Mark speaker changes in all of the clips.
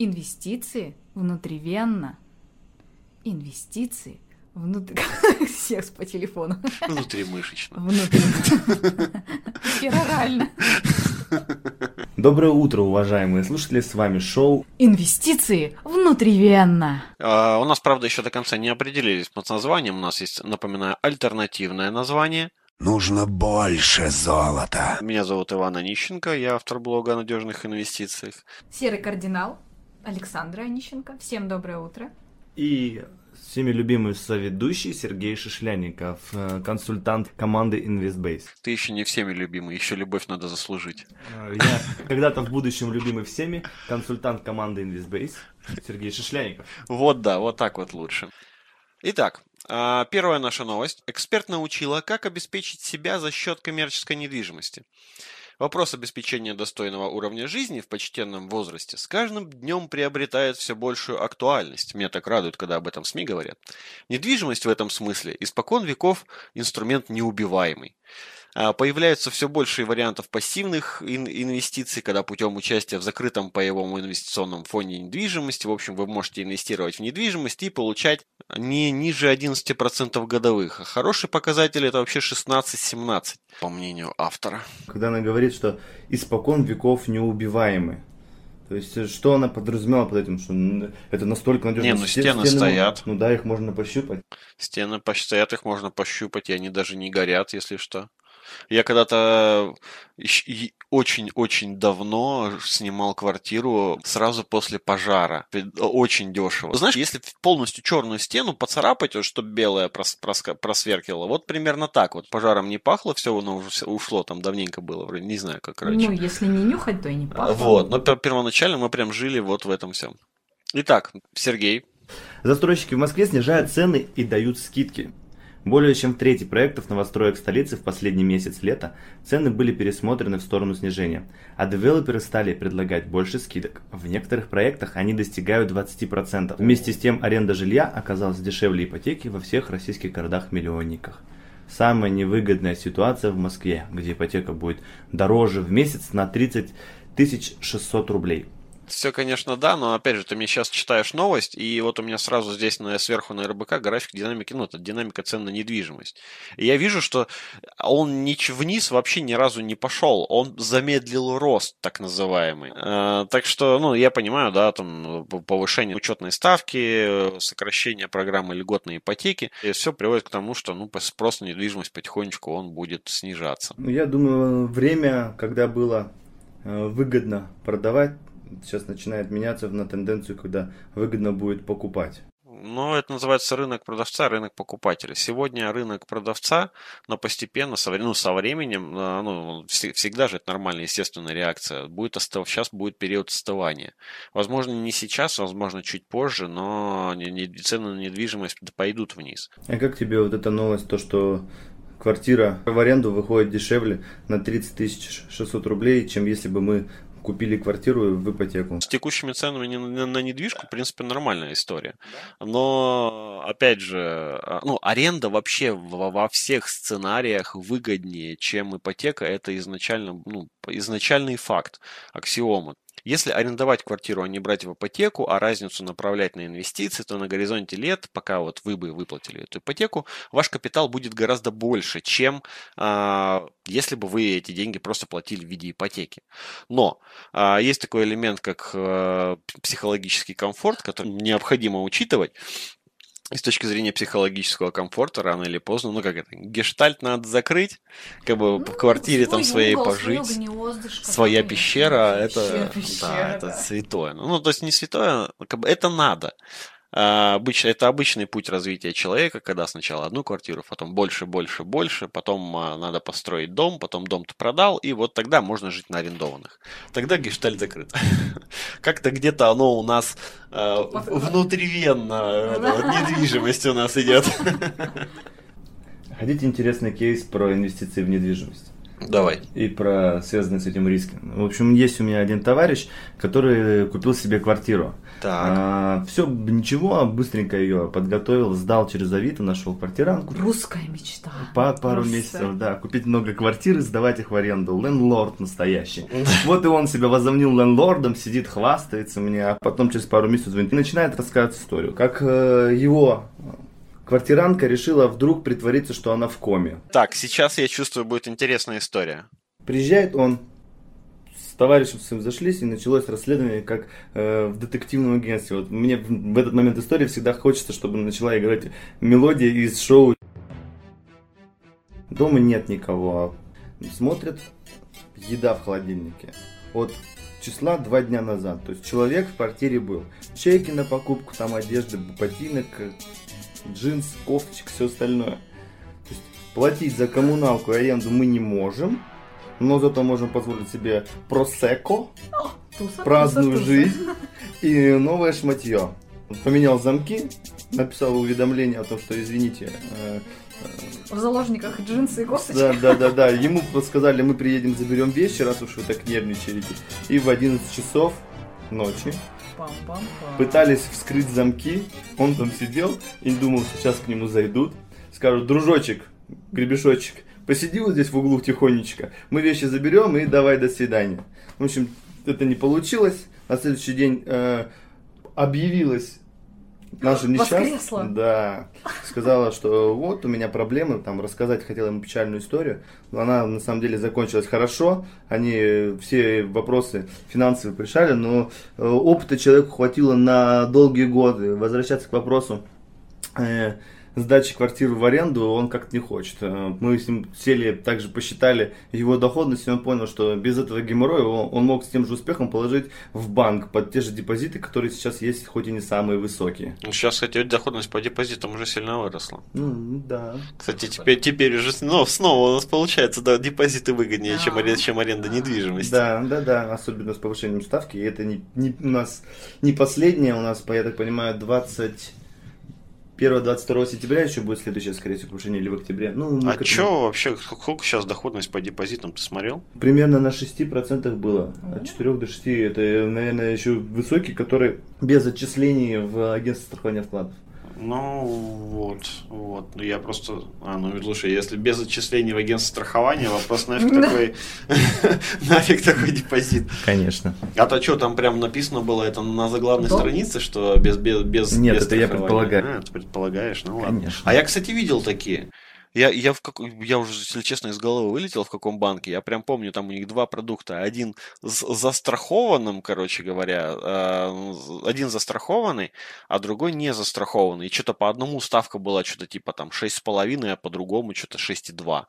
Speaker 1: Инвестиции внутривенно. Инвестиции внутри... Секс по телефону.
Speaker 2: Внутримышечно.
Speaker 1: Внутри. Перорально.
Speaker 3: Доброе утро, уважаемые слушатели, с вами шоу
Speaker 1: Инвестиции внутривенно.
Speaker 2: А, у нас, правда, еще до конца не определились с названием. У нас есть, напоминаю, альтернативное название.
Speaker 4: Нужно больше золота.
Speaker 2: Меня зовут Иван Онищенко, я автор блога о надежных инвестициях.
Speaker 1: Серый кардинал. Александра Онищенко. Всем доброе утро.
Speaker 3: и всеми любимый соведущий Сергей Шишлянников, э, консультант команды InvestBase.
Speaker 2: Ты еще не всеми любимый, еще любовь надо заслужить.
Speaker 3: Э, Я когда-то в будущем любимый всеми, консультант команды InvestBase Сергей Шишлянников.
Speaker 2: Вот да, вот так вот лучше. Итак, а, первая наша новость. Эксперт научила, как обеспечить себя за счет коммерческой недвижимости. Вопрос обеспечения достойного уровня жизни в почтенном возрасте с каждым днем приобретает все большую актуальность. Меня так радует, когда об этом СМИ говорят. Недвижимость в этом смысле испокон веков инструмент неубиваемый. А, Появляются все больше вариантов пассивных ин- инвестиций, когда путем участия в закрытом паевом инвестиционном фонде недвижимости, в общем, вы можете инвестировать в недвижимость и получать не ниже 11% годовых. А хороший показатель это вообще 16-17, по мнению автора.
Speaker 3: Когда она говорит, что испокон веков неубиваемы. То есть, э, что она подразумевала под этим, что это настолько надежно?
Speaker 2: Не, ну, стены стоят.
Speaker 3: Ну да, их можно пощупать.
Speaker 2: Стены постоят, их можно пощупать, и они даже не горят, если что. Я когда-то очень-очень давно снимал квартиру сразу после пожара. Очень дешево. Знаешь, если полностью черную стену поцарапать, вот, чтобы белая прос- проска- просверкивала, вот примерно так вот. Пожаром не пахло, все оно уже ушло, там давненько было, вроде не знаю, как раньше.
Speaker 1: Ну, если не нюхать, то и не пахнет.
Speaker 2: Вот, но пер- первоначально мы прям жили вот в этом всем. Итак, Сергей,
Speaker 3: Застройщики в Москве снижают цены и дают скидки. Более чем в трети проектов новостроек столицы в последний месяц лета цены были пересмотрены в сторону снижения, а девелоперы стали предлагать больше скидок. В некоторых проектах они достигают 20%. Вместе с тем аренда жилья оказалась дешевле ипотеки во всех российских городах-миллионниках. Самая невыгодная ситуация в Москве, где ипотека будет дороже в месяц на 30 600 рублей.
Speaker 2: Все, конечно, да, но опять же, ты мне сейчас читаешь новость, и вот у меня сразу здесь на, сверху на РБК график динамики, ну, это динамика цен на недвижимость. И я вижу, что он нич- вниз вообще ни разу не пошел, он замедлил рост, так называемый. Э, так что, ну, я понимаю, да, там п- повышение учетной ставки, э, сокращение программы льготной ипотеки, и все приводит к тому, что, ну, спрос на недвижимость потихонечку он будет снижаться.
Speaker 3: Ну, Я думаю, время, когда было э, выгодно продавать, сейчас начинает меняться на тенденцию, когда выгодно будет покупать.
Speaker 2: Ну, это называется рынок продавца, рынок покупателя. Сегодня рынок продавца, но постепенно, со, ну, со временем, а, ну, вс- всегда же это нормальная, естественная реакция. Будет остыв... Сейчас будет период остывания. Возможно, не сейчас, возможно, чуть позже, но цены на недвижимость пойдут вниз.
Speaker 3: А как тебе вот эта новость, то, что квартира в аренду выходит дешевле на 30 600 рублей, чем если бы мы купили квартиру в ипотеку?
Speaker 2: С текущими ценами на, недвижку, в принципе, нормальная история. Но, опять же, а, ну, аренда вообще во, во всех сценариях выгоднее, чем ипотека. Это изначально, ну, изначальный факт, аксиома. Если арендовать квартиру, а не брать в ипотеку, а разницу направлять на инвестиции, то на горизонте лет, пока вот вы бы выплатили эту ипотеку, ваш капитал будет гораздо больше, чем а, если бы вы эти деньги просто платили в виде ипотеки. Но а, есть такой элемент, как э, психологический комфорт, который необходимо учитывать. И с точки зрения психологического комфорта, рано или поздно, ну как это, гештальт надо закрыть, как бы в квартире там своей пожить, своя пещера, это, да, это святое. Ну, ну, то есть не святое, как бы это надо. А, обычно, это обычный путь развития человека, когда сначала одну квартиру, потом больше, больше, больше, потом а, надо построить дом, потом дом ты продал, и вот тогда можно жить на арендованных. Тогда гештальт закрыт. Как-то где-то оно у нас а, внутривенно,
Speaker 1: Да.
Speaker 2: вот недвижимость у нас идет.
Speaker 3: Хотите интересный кейс про инвестиции в недвижимость?
Speaker 2: Давай.
Speaker 3: и про связанные с этим риски. В общем, есть у меня один товарищ, который купил себе квартиру.
Speaker 2: Так.
Speaker 3: все, ничего, быстренько ее подготовил, сдал через Авито, нашел квартиранку.
Speaker 1: Русская мечта.
Speaker 3: По пару
Speaker 1: Русская.
Speaker 3: месяцев, да, купить много квартир и сдавать их в аренду. Лендлорд настоящий. Вот и он себя возомнил лендлордом, сидит, хвастается мне, а потом через пару месяцев звонит и начинает рассказывать историю. Как э, его квартиранка решила вдруг притвориться, что она в коме.
Speaker 2: Так, сейчас я чувствую, будет интересная история.
Speaker 3: Приезжает он, с товарищем своим зашлись, и началось расследование, как э, в детективном агентстве. Вот мне в, в этот момент истории всегда хочется, чтобы начала играть мелодия из шоу. Дома нет никого. Смотрят, еда в холодильнике. От числа два дня назад. То есть человек в квартире был. Чеки на покупку, там одежды, ботинок, джинс, кофточек, все остальное. То есть платить за коммуналку и аренду мы не можем, но зато можем позволить себе просеко,
Speaker 1: Туса,
Speaker 3: праздную
Speaker 1: туса, туса.
Speaker 3: жизнь и новое шматье. Поменял замки, написал уведомление о том, что извините, э,
Speaker 1: В заложниках джинсы и кофточки.
Speaker 3: да, да, да, да. Ему сказали, мы приедем, заберем вещи, раз уж вы так нервничаете. И в 11 часов ночи. Пытались вскрыть замки. Он там сидел и думал, сейчас к нему зайдут. Скажут, дружочек, гребешочек, посиди вот здесь в углу тихонечко. Мы вещи заберем и давай до свидания. В общем, это не получилось. На следующий день э, объявилась наша несчастная. Да. Сказала, что вот у меня проблемы, там рассказать хотела ему печальную историю. Но она на самом деле закончилась хорошо. Они все вопросы финансовые решали, но э, опыта человеку хватило на долгие годы. Возвращаться к вопросу э, сдачи квартиры в аренду он как-то не хочет. Э, Мы с ним сели, также посчитали его доходность, и он понял, что без этого геморроя он, мог с тем же успехом положить в банк под те же депозиты, которые сейчас есть, хоть и не самые высокие.
Speaker 2: Ну, сейчас, кстати, доходность по депозитам уже сильно выросла.
Speaker 3: Ну, да.
Speaker 2: Кстати, теперь, теперь уже ну, снова у нас получается, да, депозиты выгоднее, чем,
Speaker 1: Да.
Speaker 2: арен- чем аренда недвижимости.
Speaker 3: Да, да, да, особенно с повышением ставки. И это не, не- у нас не последнее, у нас, по- я так понимаю, 21-22 сентября еще будет следующее, скорее всего, повышение или в октябре. Ну,
Speaker 2: А
Speaker 3: этому-
Speaker 2: что вообще, сколько сейчас доходность по депозитам, ты смотрел?
Speaker 3: Примерно на 6% было. От 4 до 6. Это, наверное, еще высокий, который без отчислений в агентство страхования вкладов.
Speaker 2: Ну, вот, вот. Ну, я просто... А, ну, слушай, если без отчислений в агентство страхования, вопрос нафиг такой... Нафиг такой депозит.
Speaker 3: Конечно.
Speaker 2: А то что, там прям написано было это на заглавной странице, что без, без, без
Speaker 3: Нет, это я предполагаю.
Speaker 2: А, ты предполагаешь, ну ладно. А я, кстати, видел такие. Я, я, в как... я уже, если честно, из головы вылетел, в каком банке. Я прям помню, там у них два продукта. Один с застрахованным, короче говоря, э, один застрахованный, а другой не застрахованный. И что-то по одному ставка была что-то типа там 6,5, а по другому что-то 6,2.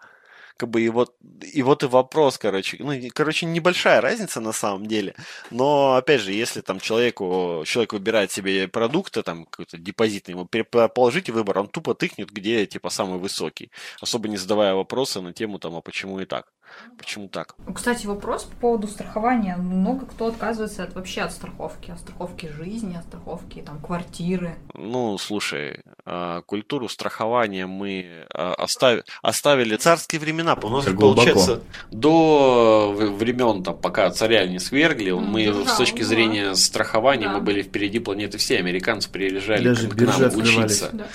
Speaker 2: Как бы и вот, и вот и вопрос, короче. Ну, короче, небольшая разница на самом деле. Но, опять же, если там человеку, человек выбирает себе продукты, там, какой-то депозитный, ему положите выбор, он тупо тыкнет, где, типа, самый высокий. Особо не задавая вопросы на тему, там, а почему и так? Почему так?
Speaker 1: Кстати, вопрос по поводу страхования. Много кто отказывается от, вообще от страховки. От страховки жизни, от страховки там, квартиры.
Speaker 2: Ну, слушай, а, культуру страхования мы а, остави- оставили царские времена. У нас, получается, до времен, там, пока царя не свергли, мы
Speaker 1: да,
Speaker 2: с точки
Speaker 1: да.
Speaker 2: зрения страхования
Speaker 1: Да.
Speaker 2: мы были впереди планеты все. Американцы приезжали
Speaker 3: Даже
Speaker 2: к, нам учиться.
Speaker 1: Да.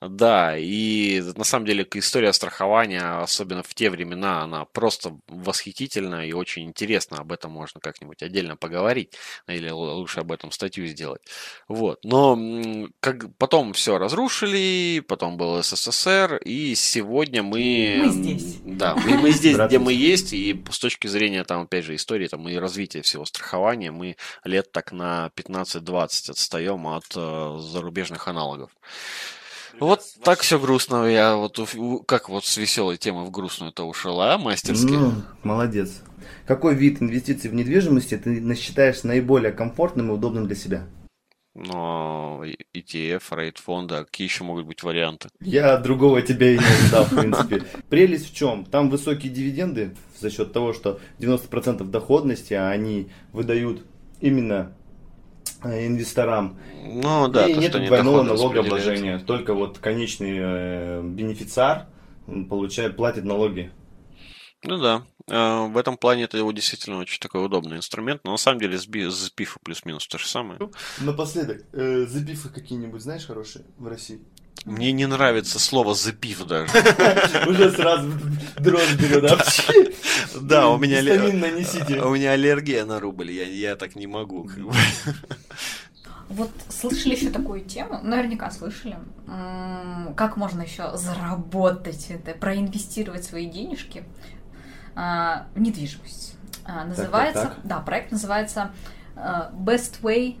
Speaker 2: Да, и на самом деле история страхования, особенно в те времена, она просто восхитительна и очень интересна. Об этом можно как-нибудь отдельно поговорить, или лучше об этом статью сделать. Вот. Но как потом все разрушили, потом был СССР, и сегодня мы...
Speaker 1: Мы здесь.
Speaker 2: Да, мы, мы здесь, где мы есть, и с точки зрения, там, опять же, истории там, и развития всего страхования, мы лет так на 15-20 отстаем от э, зарубежных аналогов. Вот так все грустно. Я вот как вот с веселой темы в грустную-то ушла, а, мастерски.
Speaker 3: Ну, молодец. Какой вид инвестиций в недвижимости ты считаешь наиболее комфортным и удобным для себя?
Speaker 2: Но и- ETF, рейд фонда, какие еще могут быть варианты?
Speaker 3: Я другого тебя и не ожидал, в принципе. Прелесть в чем? Там высокие дивиденды за счет того, что 90% доходности они выдают именно инвесторам.
Speaker 2: Ну да,
Speaker 3: и
Speaker 2: то,
Speaker 3: нет
Speaker 2: что
Speaker 3: двойного налогообложения. Только вот конечный э, бенефициар получает, платит налоги.
Speaker 2: Ну да, э, в этом плане это его действительно очень такой удобный инструмент, но на самом деле бифа плюс-минус то же самое.
Speaker 3: Напоследок, э, запифы какие-нибудь знаешь хорошие в России?
Speaker 2: Мне не нравится слово запив даже.
Speaker 3: Уже сразу дрожь берет, да?
Speaker 2: У меня, у меня аллергия на рубль, я, я так не могу.
Speaker 1: Вот слышали еще такую тему? Наверняка слышали. Как можно еще заработать это, проинвестировать свои денежки а, в недвижимость? А, Называется,
Speaker 3: так.
Speaker 1: да, проект называется а, Best Way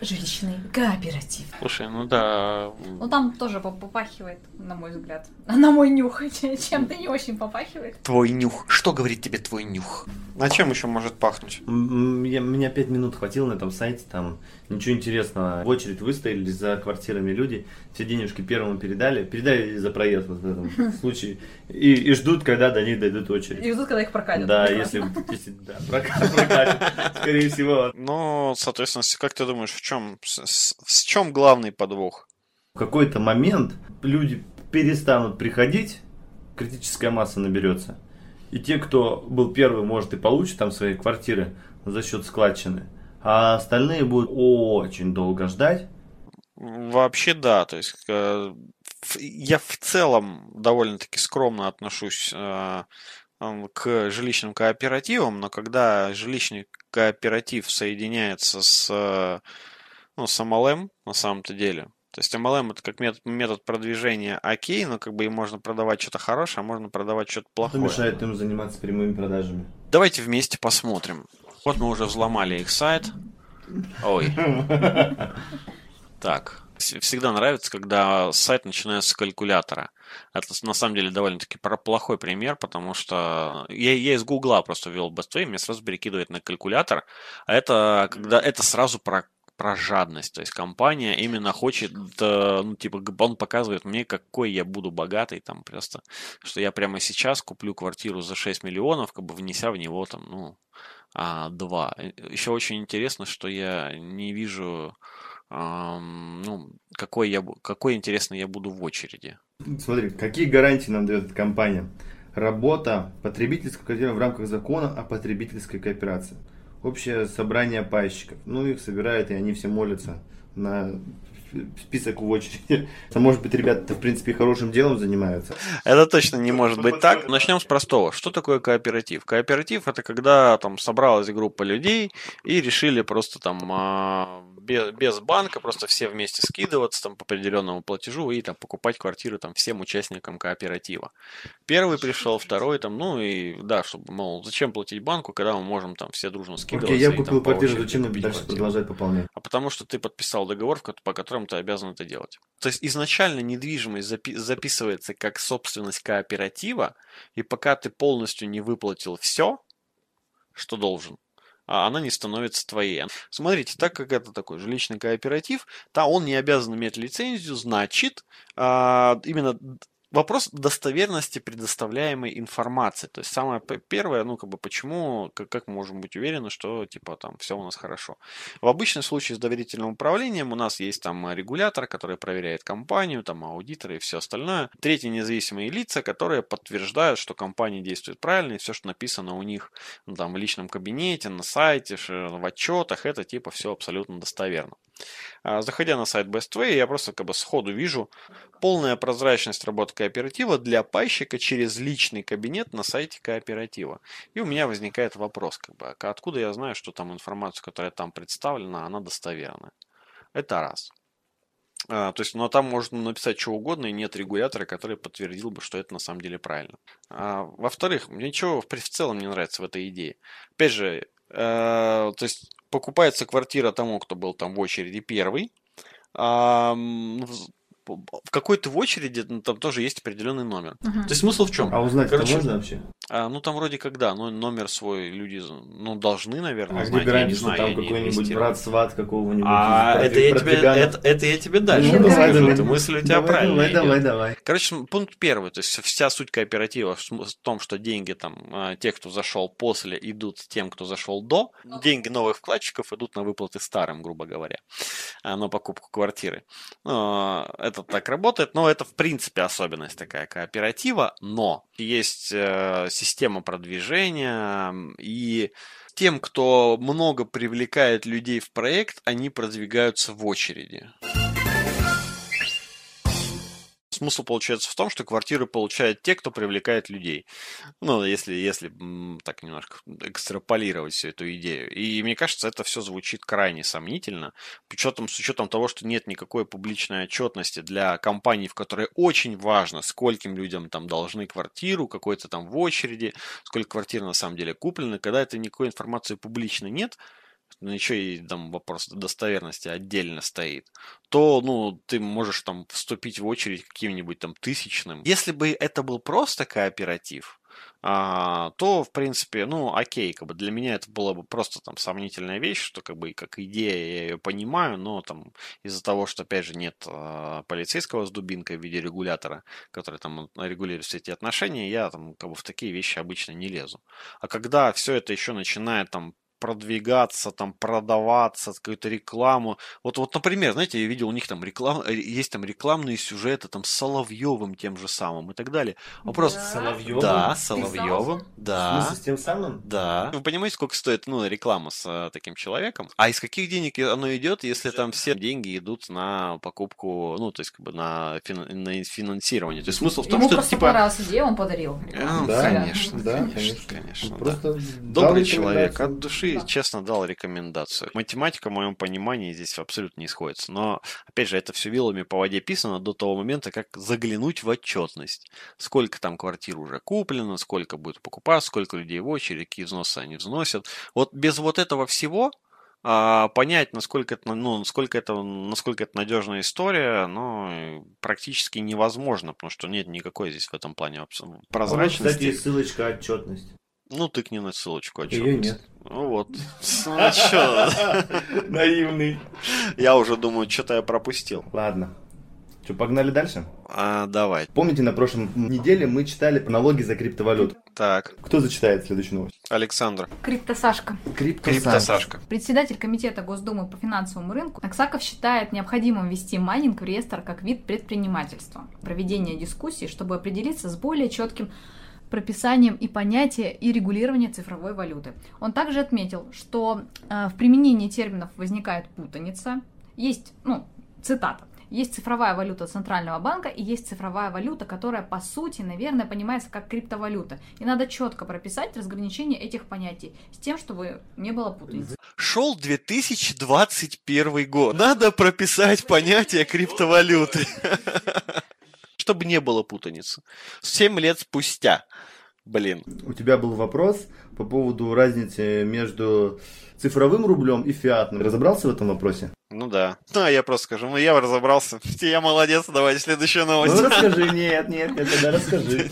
Speaker 1: жилищный кооператив.
Speaker 2: Слушай, ну да,
Speaker 1: Ну там тоже поп- попахивает, на мой взгляд, на мой нюх, чем-то не очень попахивает.
Speaker 2: твой нюх. Что говорит тебе твой нюх? На чем еще может пахнуть?
Speaker 3: Я- Меня пять минут хватило на этом сайте, там ничего интересного. В очередь выстояли за квартирами люди, все денежки первому передали, передали за проезд вот в этом случае, и, и ждут, когда до них дойдут очередь.
Speaker 1: И ждут, когда их прокатят.
Speaker 3: Да, если, если да, прока- прокатит, скорее всего.
Speaker 2: Ну, соответственно, как ты думаешь, в чем, с, с- с чем главный подвох?
Speaker 3: В какой-то момент люди перестанут приходить, критическая масса наберется. И те, кто был первый, может и получит там свои квартиры за счет складчины. А остальные будут очень долго ждать.
Speaker 2: Вообще да, то есть э, я в целом довольно-таки скромно отношусь э, к жилищным кооперативам, но когда жилищный кооператив соединяется с, э, ну, с MLM на самом-то деле, то есть MLM это как метод, метод продвижения окей, но как бы им можно продавать что-то хорошее, а можно продавать что-то
Speaker 3: Что
Speaker 2: плохое.
Speaker 3: мешает им заниматься прямыми продажами?
Speaker 2: Давайте вместе посмотрим. Вот мы уже взломали их сайт. Ой. Так. Вс- Всегда нравится, когда сайт начинается с калькулятора. Это на самом деле довольно-таки плохой пример, потому что я, я из Гугла просто ввел Bestway, меня сразу перекидывает на калькулятор. А это когда это сразу про про жадность, то есть компания именно хочет, э, ну, типа, он показывает мне, какой я буду богатый, там, просто, что я прямо сейчас куплю квартиру за 6 миллионов, как бы внеся в него, там, ну, а, 2. Еще очень интересно, что я не вижу, ну, какой я, какой, интересно, я буду в очереди.
Speaker 3: Смотри, какие гарантии нам дает эта компания? Работа потребительского кооператива в рамках закона о потребительской кооперации. Общее собрание пайщиков. Ну, их собирают, и они все молятся на список в очереди. А может быть, ребята в принципе, хорошим делом занимаются.
Speaker 2: Это точно не может быть так. Начнем с простого. Что такое кооператив? Кооператив это когда там собралась группа людей и решили просто там а, бе- без банка просто все вместе скидываться там по определенному платежу и там покупать квартиры там всем участникам кооператива. Первый пришел, второй там, ну и да, чтобы, мол, зачем платить банку, когда мы можем там все дружно скидываться.
Speaker 3: Окей, я
Speaker 2: и, там,
Speaker 3: купил квартиру, зачем дальше
Speaker 2: квартиру?
Speaker 3: продолжать пополнять?
Speaker 2: а потому что ты подписал договор, по которому ты обязан это делать. То есть изначально недвижимость запи- записывается как собственность кооператива, и пока ты полностью не выплатил все, что должен, она не становится твоей. Смотрите, так как это такой жилищный кооператив, то он не обязан иметь лицензию, значит, а, именно вопрос достоверности предоставляемой информации. То есть самое первое, ну, как бы, почему, как, как мы можем быть уверены, что, типа, там, все у нас хорошо. В обычном случае с доверительным управлением у нас есть там э, регулятор, который проверяет компанию, там аудиторы и все остальное. Третьи независимые лица, которые подтверждают, что компания действует правильно, и все, что написано у них ну, там, в личном кабинете, на сайте, в отчетах, это типа все абсолютно достоверно. А, Заходя на сайт Bestway, я просто как бы сходу вижу полная прозрачность работы кооператива для пайщика через личный кабинет на сайте кооператива. И у меня возникает вопрос, как бы, а откуда я знаю, что там информация, которая там представлена, она достоверная? Это раз. А, то есть, но там можно написать что угодно, и нет регулятора, который подтвердил бы, что это на самом деле правильно. А, во-вторых, мне ничего в, в целом не нравится в этой идее. Опять же, э, то есть покупается квартира тому, кто был там в очереди первый. В какой-то в очереди ну, там тоже есть определенный номер.
Speaker 1: Мгм.
Speaker 2: То есть смысл в чем?
Speaker 3: А узнать это
Speaker 2: Короче,
Speaker 3: можно вообще?
Speaker 2: А, ну там вроде как да, но номер свой люди ну должны, наверное,
Speaker 3: А где
Speaker 2: знать. Я не знаю,
Speaker 3: там какой-нибудь
Speaker 2: инвестировал.
Speaker 3: брат-сват какого-нибудь?
Speaker 2: А это я, тебе, это, это я тебе дальше
Speaker 1: Ну,
Speaker 3: Ну,
Speaker 2: расскажу.
Speaker 3: давай.
Speaker 2: Эта мысль у тебя
Speaker 3: Давай,
Speaker 2: правильная
Speaker 3: Давай,
Speaker 2: идет.
Speaker 3: давай, давай.
Speaker 2: Короче, пункт первый. То есть вся суть кооператива в том, что деньги там, а, те, кто зашел после, идут тем, кто зашел до. Деньги новых вкладчиков идут на выплаты старым, грубо говоря. а, на покупку квартиры. Ну, это так работает, но это в принципе особенность такая кооператива, но есть э, система продвижения и тем, кто много привлекает людей в проект, они продвигаются в очереди смысл получается в том, что квартиры получают те, кто привлекает людей. Ну, если, если так немножко экстраполировать всю эту идею. И мне кажется, это все звучит крайне сомнительно, учетом, с учетом того, что нет никакой публичной отчетности для компаний, в которой очень важно, скольким людям там должны квартиру, какой-то там в очереди, сколько квартир на самом деле куплены. Когда это никакой информации публично нет, ну, еще и там вопрос достоверности отдельно стоит, то, ну, ты можешь там вступить в очередь каким-нибудь там тысячным. Если бы это был просто кооператив, а, то, в принципе, ну, окей, как бы для меня это была бы просто там сомнительная вещь, что как бы как идея я ее понимаю, но там из-за того, что, опять же, нет а, полицейского с дубинкой в виде регулятора, который там регулирует все эти отношения, я там как бы в такие вещи обычно не лезу. А когда все это еще начинает там продвигаться, там, продаваться, какую-то рекламу. Вот, вот, например, знаете, я видел у них там реклам, э, есть там рекламные сюжеты там с Соловьевым тем же самым и так далее. Вопрос...
Speaker 1: Да.
Speaker 3: Соловьевым?
Speaker 2: Да, Соловьевым.
Speaker 3: В
Speaker 2: Да.
Speaker 3: смысле, с тем самым?
Speaker 2: Да. Вы понимаете, сколько стоит ну, реклама с а, таким человеком? А из каких денег оно идет, если там все деньги идут на покупку, ну, то есть, как бы на, фин- на финансирование? То есть смысл в том,
Speaker 1: Ему
Speaker 2: что это
Speaker 1: просто
Speaker 2: типа.
Speaker 1: понравилась идея, он подарил.
Speaker 2: А,
Speaker 3: Да,
Speaker 2: конечно,
Speaker 3: да,
Speaker 2: конечно,
Speaker 3: конечно.
Speaker 2: конечно, да.
Speaker 3: Просто
Speaker 2: Добрый человек, от души,
Speaker 1: Да.
Speaker 2: честно, дал рекомендацию. Математика, в моем понимании, здесь абсолютно не сходится. Но, опять же, это все вилами по воде писано до того момента, как заглянуть в отчетность. Сколько там квартир уже куплено, сколько будет покупать, сколько людей в очереди, какие взносы они взносят. Вот без вот этого всего а, понять, насколько это, ну, насколько это, насколько это надежная история, ну, практически невозможно, потому что нет никакой здесь в этом плане
Speaker 3: А
Speaker 2: прозрачности.
Speaker 3: кстати, есть ссылочка отчетность.
Speaker 2: Ну, тыкни на ссылочку.
Speaker 3: Её
Speaker 2: отчетность.
Speaker 3: нет.
Speaker 2: Ну вот. Ну чё,
Speaker 3: Наивный.
Speaker 2: я уже думаю, что-то я пропустил.
Speaker 3: Ладно. Что, погнали дальше?
Speaker 2: А, давай.
Speaker 3: Помните, на прошлом неделе мы читали про налоги за криптовалюту.
Speaker 2: Так,
Speaker 3: Кто зачитает следующую новость?
Speaker 2: Александр.
Speaker 1: Криптосашка.
Speaker 2: Криптосашка.
Speaker 1: Председатель Комитета Госдумы по финансовому рынку Аксаков считает необходимым ввести майнинг в реестр как вид предпринимательства. Проведение дискуссий, чтобы определиться с более четким прописанием и понятия и регулирования цифровой валюты. Он также отметил, что э, в применении терминов возникает путаница. Есть, ну, цитата. Есть цифровая валюта Центрального банка и есть цифровая валюта, которая по сути, наверное, понимается как криптовалюта. И надо четко прописать разграничение этих понятий с тем, чтобы не было путаницы.
Speaker 2: Шел 2021 год. Надо прописать понятие криптовалюты. Чтобы не было путаницы. Семь лет спустя. Блин.
Speaker 3: У тебя был вопрос по поводу разницы между цифровым рублем и фиатным. Разобрался в этом вопросе?
Speaker 2: Ну да. Ну, а я просто скажу, ну я разобрался. Я молодец, давайте следующую
Speaker 3: Ну
Speaker 2: новость.
Speaker 3: расскажи, нет, нет, нет, тогда расскажи.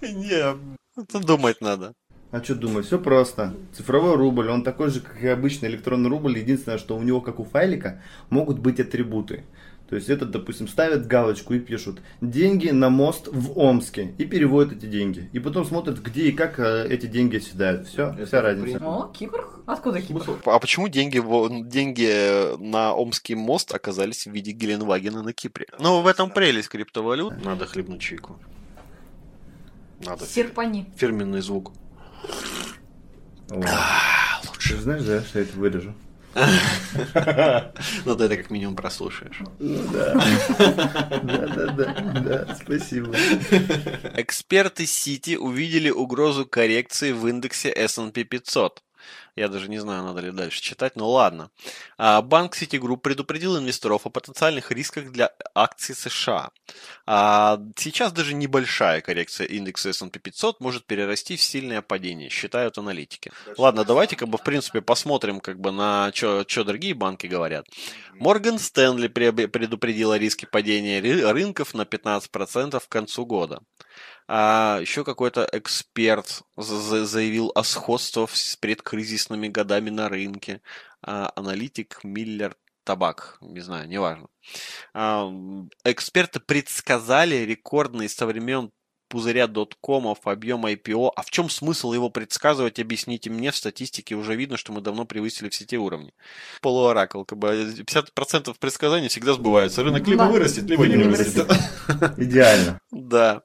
Speaker 2: Не, это думать надо.
Speaker 3: А что думаю, все просто. Цифровой рубль, он такой же, как и обычный электронный рубль. Единственное, что у него, как у файлика, могут быть атрибуты. То есть это, допустим, ставят галочку и пишут деньги на мост в Омске и переводят эти деньги. И потом смотрят, где и как э, эти деньги оседают. Все, вся разница.
Speaker 1: О, Кипр? Откуда Кипр?
Speaker 2: А почему деньги, деньги на Омский мост оказались в виде Геленвагена на Кипре? Ну, в этом прелесть криптовалют. Надо хлебнуть чайку. Надо.
Speaker 1: Серпани.
Speaker 2: Фирменный звук.
Speaker 3: Вот. Ты же знаешь, да, что я это вырежу?
Speaker 2: Ну, ты это как минимум прослушаешь.
Speaker 3: Да, да, да, да, спасибо.
Speaker 2: Эксперты Сити увидели угрозу коррекции в индексе S&P 500. Я даже не знаю, надо ли дальше читать, но ладно. А, Банк Citigroup предупредил инвесторов о потенциальных рисках для акций США. А, Сейчас даже небольшая коррекция индекса S&P 500 может перерасти в сильное падение, считают аналитики. Ладно, давайте как бы в принципе посмотрим как бы на что другие банки говорят. Морган Стэнли предупредила риски падения ры- рынков на 15% к концу года. А еще какой-то эксперт за- за- заявил о сходстве с предкризисными годами на рынке. А, аналитик Миллер Табак, не знаю, неважно. Эксперты предсказали рекордные со времен пузыря доткомов, объем IPO. А в чем смысл его предсказывать, объясните мне, в статистике уже видно, что мы давно превысили все те уровни. Полуоракл, как бы 50% предсказаний всегда сбываются. Рынок либо
Speaker 1: Да.
Speaker 2: вырастет, либо не
Speaker 1: Не
Speaker 2: вырастет.
Speaker 3: Идеально.
Speaker 2: Да.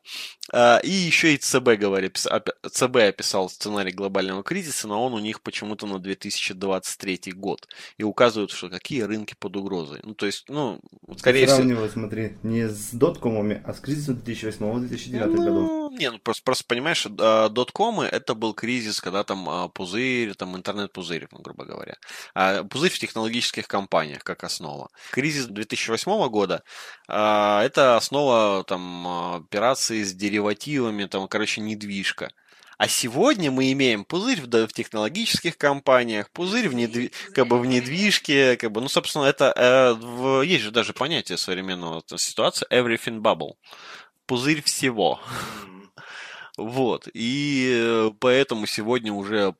Speaker 2: А, И еще и ЦБ говорит, ЦБ описал сценарий глобального кризиса, но он у них почему-то на 2023 год. И указывают, что какие рынки под угрозой. Ну, то есть, ну, скорее всего...
Speaker 3: Сравнивать, смотри, не с доткомами, а с кризисом 2008-2009 годов.
Speaker 2: Ну, не, ну просто, просто понимаешь, а, доткомы это был кризис, когда там а, пузырь, там интернет-пузырь, ну, грубо говоря. А, пузырь в технологических компаниях как основа. Кризис 2008 года это основа там операции с деривативами, там, короче, недвижка. А сегодня мы имеем пузырь в, в технологических компаниях, пузырь в, недви, как бы в недвижке, как бы, ну, собственно, это э, в- есть же даже понятие современного ситуации everything bubble. Пузырь всего. Вот. И э, поэтому сегодня уже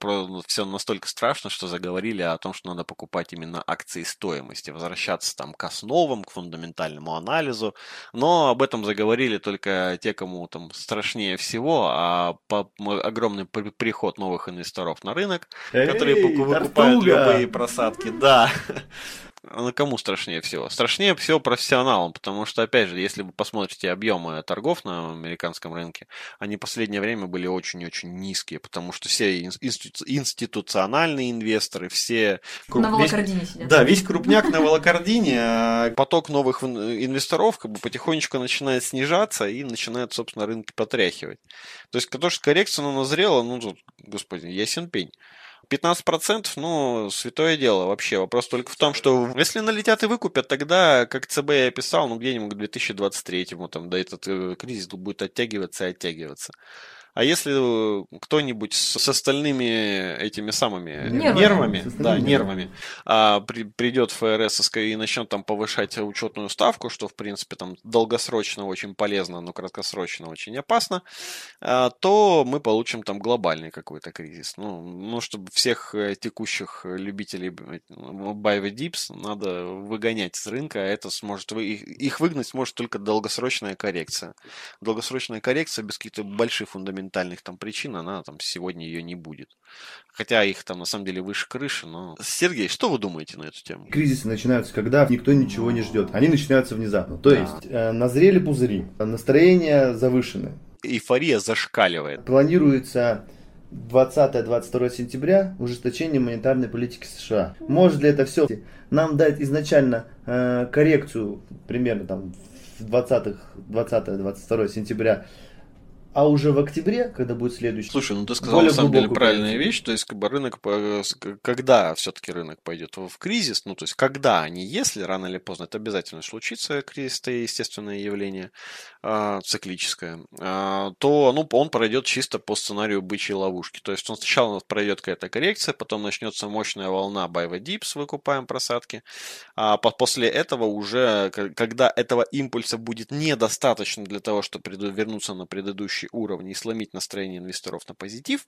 Speaker 2: все настолько страшно, что заговорили о том, что надо покупать именно акции стоимости, возвращаться там к основам, к фундаментальному анализу. Но об этом заговорили только те, кому там страшнее всего, а по- огромный при- приход новых инвесторов на рынок, которые
Speaker 3: Эй,
Speaker 2: поку- выкупают
Speaker 3: Тартуга!
Speaker 2: любые просадки. Да. Ну, кому страшнее всего? Страшнее всего профессионалам, потому что, опять же, если вы посмотрите объемы торгов на американском рынке, они в последнее время были очень-очень низкие, потому что все ин- институ- институциональные инвесторы, все... кру-
Speaker 1: На
Speaker 2: весь-
Speaker 1: волокордине сидят.
Speaker 2: да, весь крупняк на волокордине, а поток новых ин- инвесторов как бы потихонечку начинает снижаться и начинает, собственно, рынки потряхивать. То есть, то, что коррекция ну, назрела, ну, тут, господи, ясен пень. 15%, ну, святое дело вообще. Вопрос только в том, что если налетят и выкупят, тогда, как ЦБ и описал, ну, где-нибудь к 2023-му, там, да, этот э, кризис будет оттягиваться и оттягиваться. А если э, кто-нибудь с, с остальными этими самыми
Speaker 3: Нервами.
Speaker 2: нервами, да,
Speaker 3: нервами.
Speaker 2: а, при- придет ФРС и начнет там повышать учетную ставку, что, в принципе, там долгосрочно очень полезно, но краткосрочно очень опасно, а, то мы получим там глобальный какой-то кризис. Ну, ну чтобы всех э, текущих любителей ну, buy the dips надо выгонять с рынка, а это сможет их, их выгнать сможет только долгосрочная коррекция. Долгосрочная коррекция без каких-то больших фундаментальных там причин, она там сегодня ее не будет. Хотя их там на самом деле выше крыши, но... Сергей, что вы думаете на эту тему?
Speaker 3: Кризисы начинаются, когда никто ничего не ждет. Они начинаются внезапно. То
Speaker 2: Да.
Speaker 3: есть, э, назрели пузыри, настроения завышены.
Speaker 2: Эйфория зашкаливает.
Speaker 3: Планируется 20-22 сентября ужесточение монетарной политики США. Может ли это все нам дать изначально э, коррекцию примерно там в 20 20-22 сентября, а уже в октябре, когда будет следующий,
Speaker 2: Слушай, ну ты сказал на самом деле правильная
Speaker 3: коррекцию.
Speaker 2: вещь, то есть как бы рынок, когда все-таки рынок пойдет в кризис, ну то есть когда, а не если, рано или поздно, это обязательно случится, кризис это естественное явление, циклическое, а, то ну, он пройдет чисто по сценарию бычьей ловушки, то есть он сначала пройдет какая-то коррекция, потом начнется мощная волна buy the dips, выкупаем просадки, а по- после этого уже, когда этого импульса будет недостаточно для того, чтобы вернуться на предыдущий уровень и сломить настроение инвесторов на позитив,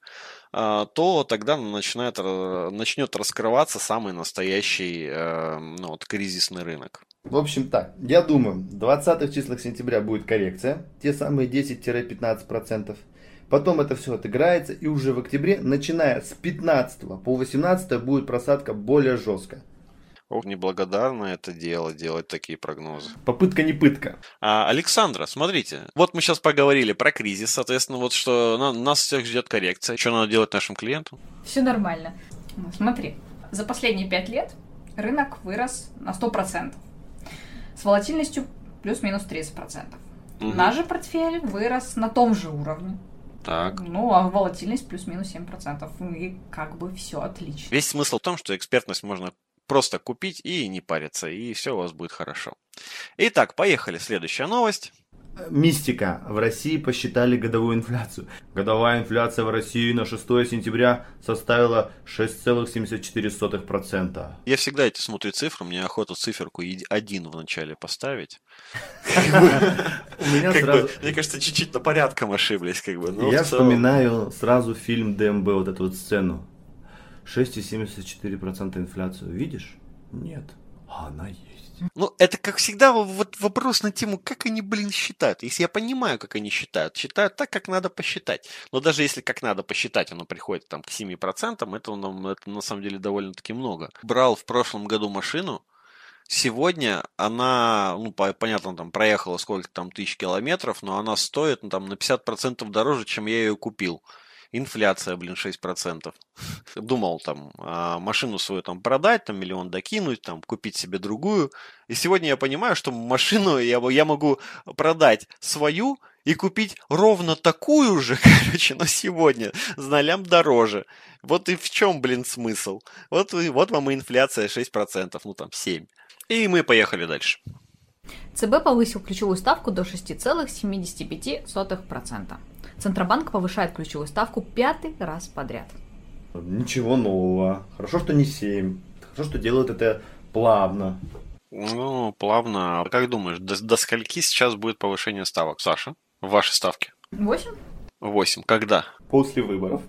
Speaker 2: а, то тогда начинает, ра- начнет раскрываться самый настоящий э, ну, вот, кризисный рынок.
Speaker 3: В общем так, я думаю, в 20 числах сентября будет коррекция, те самые 10-15%. Потом это все отыграется, и уже в октябре, начиная с 15 по 18 будет просадка более жесткая.
Speaker 2: Ох, неблагодарно это дело, делать такие прогнозы.
Speaker 3: Попытка не пытка.
Speaker 2: А, Александра, смотрите, вот мы сейчас поговорили про кризис, соответственно, вот что на- нас всех ждет коррекция. Что надо делать нашим клиентам?
Speaker 1: Все нормально. Смотри, за последние пять лет рынок вырос на 100%. С волатильностью плюс-минус 30%.
Speaker 2: Мгм.
Speaker 1: Наш же портфель вырос на том же уровне.
Speaker 2: Так.
Speaker 1: Ну, а волатильность плюс-минус 7%. И как бы все отлично.
Speaker 2: Весь смысл в том, что экспертность можно просто купить и не париться, и все у вас будет хорошо. Итак, поехали. Следующая новость.
Speaker 3: Мистика. В России посчитали годовую инфляцию. Годовая инфляция в России на 6 сентября составила 6,74%.
Speaker 2: Я всегда эти смотрю цифры, мне охота циферку один в начале поставить. Мне кажется, чуть-чуть на порядком ошиблись, как бы.
Speaker 3: Я вспоминаю сразу фильм ДМБ, вот эту вот сцену. 6,74% инфляцию. Видишь? Нет. А она есть.
Speaker 2: Ну, это, как всегда, вот вопрос на тему, как они, блин, считают. Если я понимаю, как они считают, считают так, как надо посчитать. Но даже если как надо посчитать, оно приходит там к 7%, это, это на самом деле довольно-таки много. Брал в прошлом году машину, Сегодня она, ну, по- понятно, там проехала сколько там тысяч километров, но она стоит ну, там на 50% дороже, чем я ее купил. Инфляция, блин, 6%. Думал там а, машину свою там продать, там миллион докинуть, там купить себе другую. И сегодня я понимаю, что машину я, я могу продать свою и купить ровно такую же, короче, но сегодня с нолям дороже. Вот и в чем, блин, смысл? Вот, вот вам и инфляция 6%, ну там 7%. И мы поехали дальше.
Speaker 1: ЦБ повысил ключевую ставку до 6,75%. Центробанк повышает ключевую ставку пятый раз подряд.
Speaker 3: Ничего нового. Хорошо, что не 7. Хорошо, что делают это плавно.
Speaker 2: Ну, плавно. А как думаешь, до, до скольки сейчас будет повышение ставок, Саша? Ваши ставки?
Speaker 1: 8?
Speaker 2: 8. Когда?
Speaker 3: После выборов.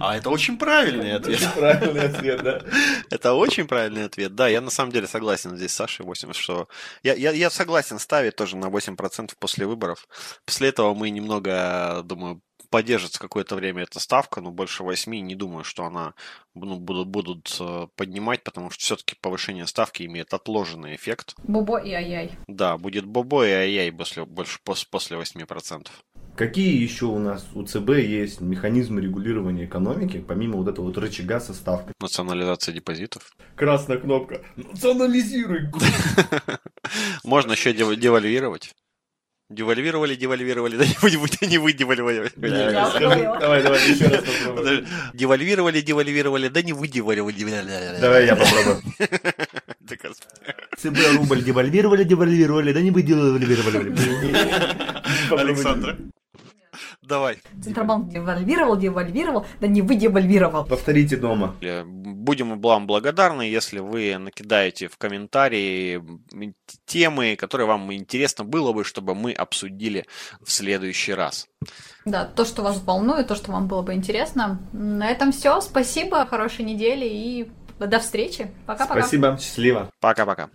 Speaker 2: А это очень правильный ответ.
Speaker 3: Правильный ответ, да.
Speaker 2: Это очень правильный ответ. Да, я на самом деле согласен здесь с Сашей 8, что я, я, я согласен ставить тоже на 8% после выборов. После этого мы немного, думаю, поддержится какое-то время эта ставка, но больше 8 не думаю, что она ну, будут, будут э, поднимать, потому что все-таки повышение ставки имеет отложенный эффект.
Speaker 1: Бобо и ай-яй.
Speaker 2: Да, будет бобо и ай-яй после, больше, пос- после 8%.
Speaker 3: Какие еще у нас у ЦБ есть механизмы регулирования экономики, помимо вот этого вот рычага со ставкой?
Speaker 2: Национализация депозитов.
Speaker 3: Красная кнопка. Национализируй.
Speaker 2: Можно еще дев- девальвировать. Девальвировали, девальвировали, да не вы, да не вы девальвировали.
Speaker 3: Давай, давай, еще раз.
Speaker 2: Подожди. Девальвировали, девальвировали, да не вы девальвировали.
Speaker 3: Давай я попробую. ЦБ рубль девальвировали, девальвировали, да не вы девальвировали.
Speaker 2: Александра. Давай.
Speaker 1: Центробанк девальвировал, девальвировал, да не вы девальвировал.
Speaker 3: Повторите дома.
Speaker 2: Э, Будем вам благодарны, если вы накидаете в комментарии темы, которые вам интересно было бы, чтобы мы обсудили в следующий раз.
Speaker 1: Да, то, что вас волнует, то, что вам было бы интересно. На этом все. Спасибо, хорошей недели и до встречи. Пока-пока.
Speaker 3: Спасибо, счастливо.
Speaker 2: Пока-пока.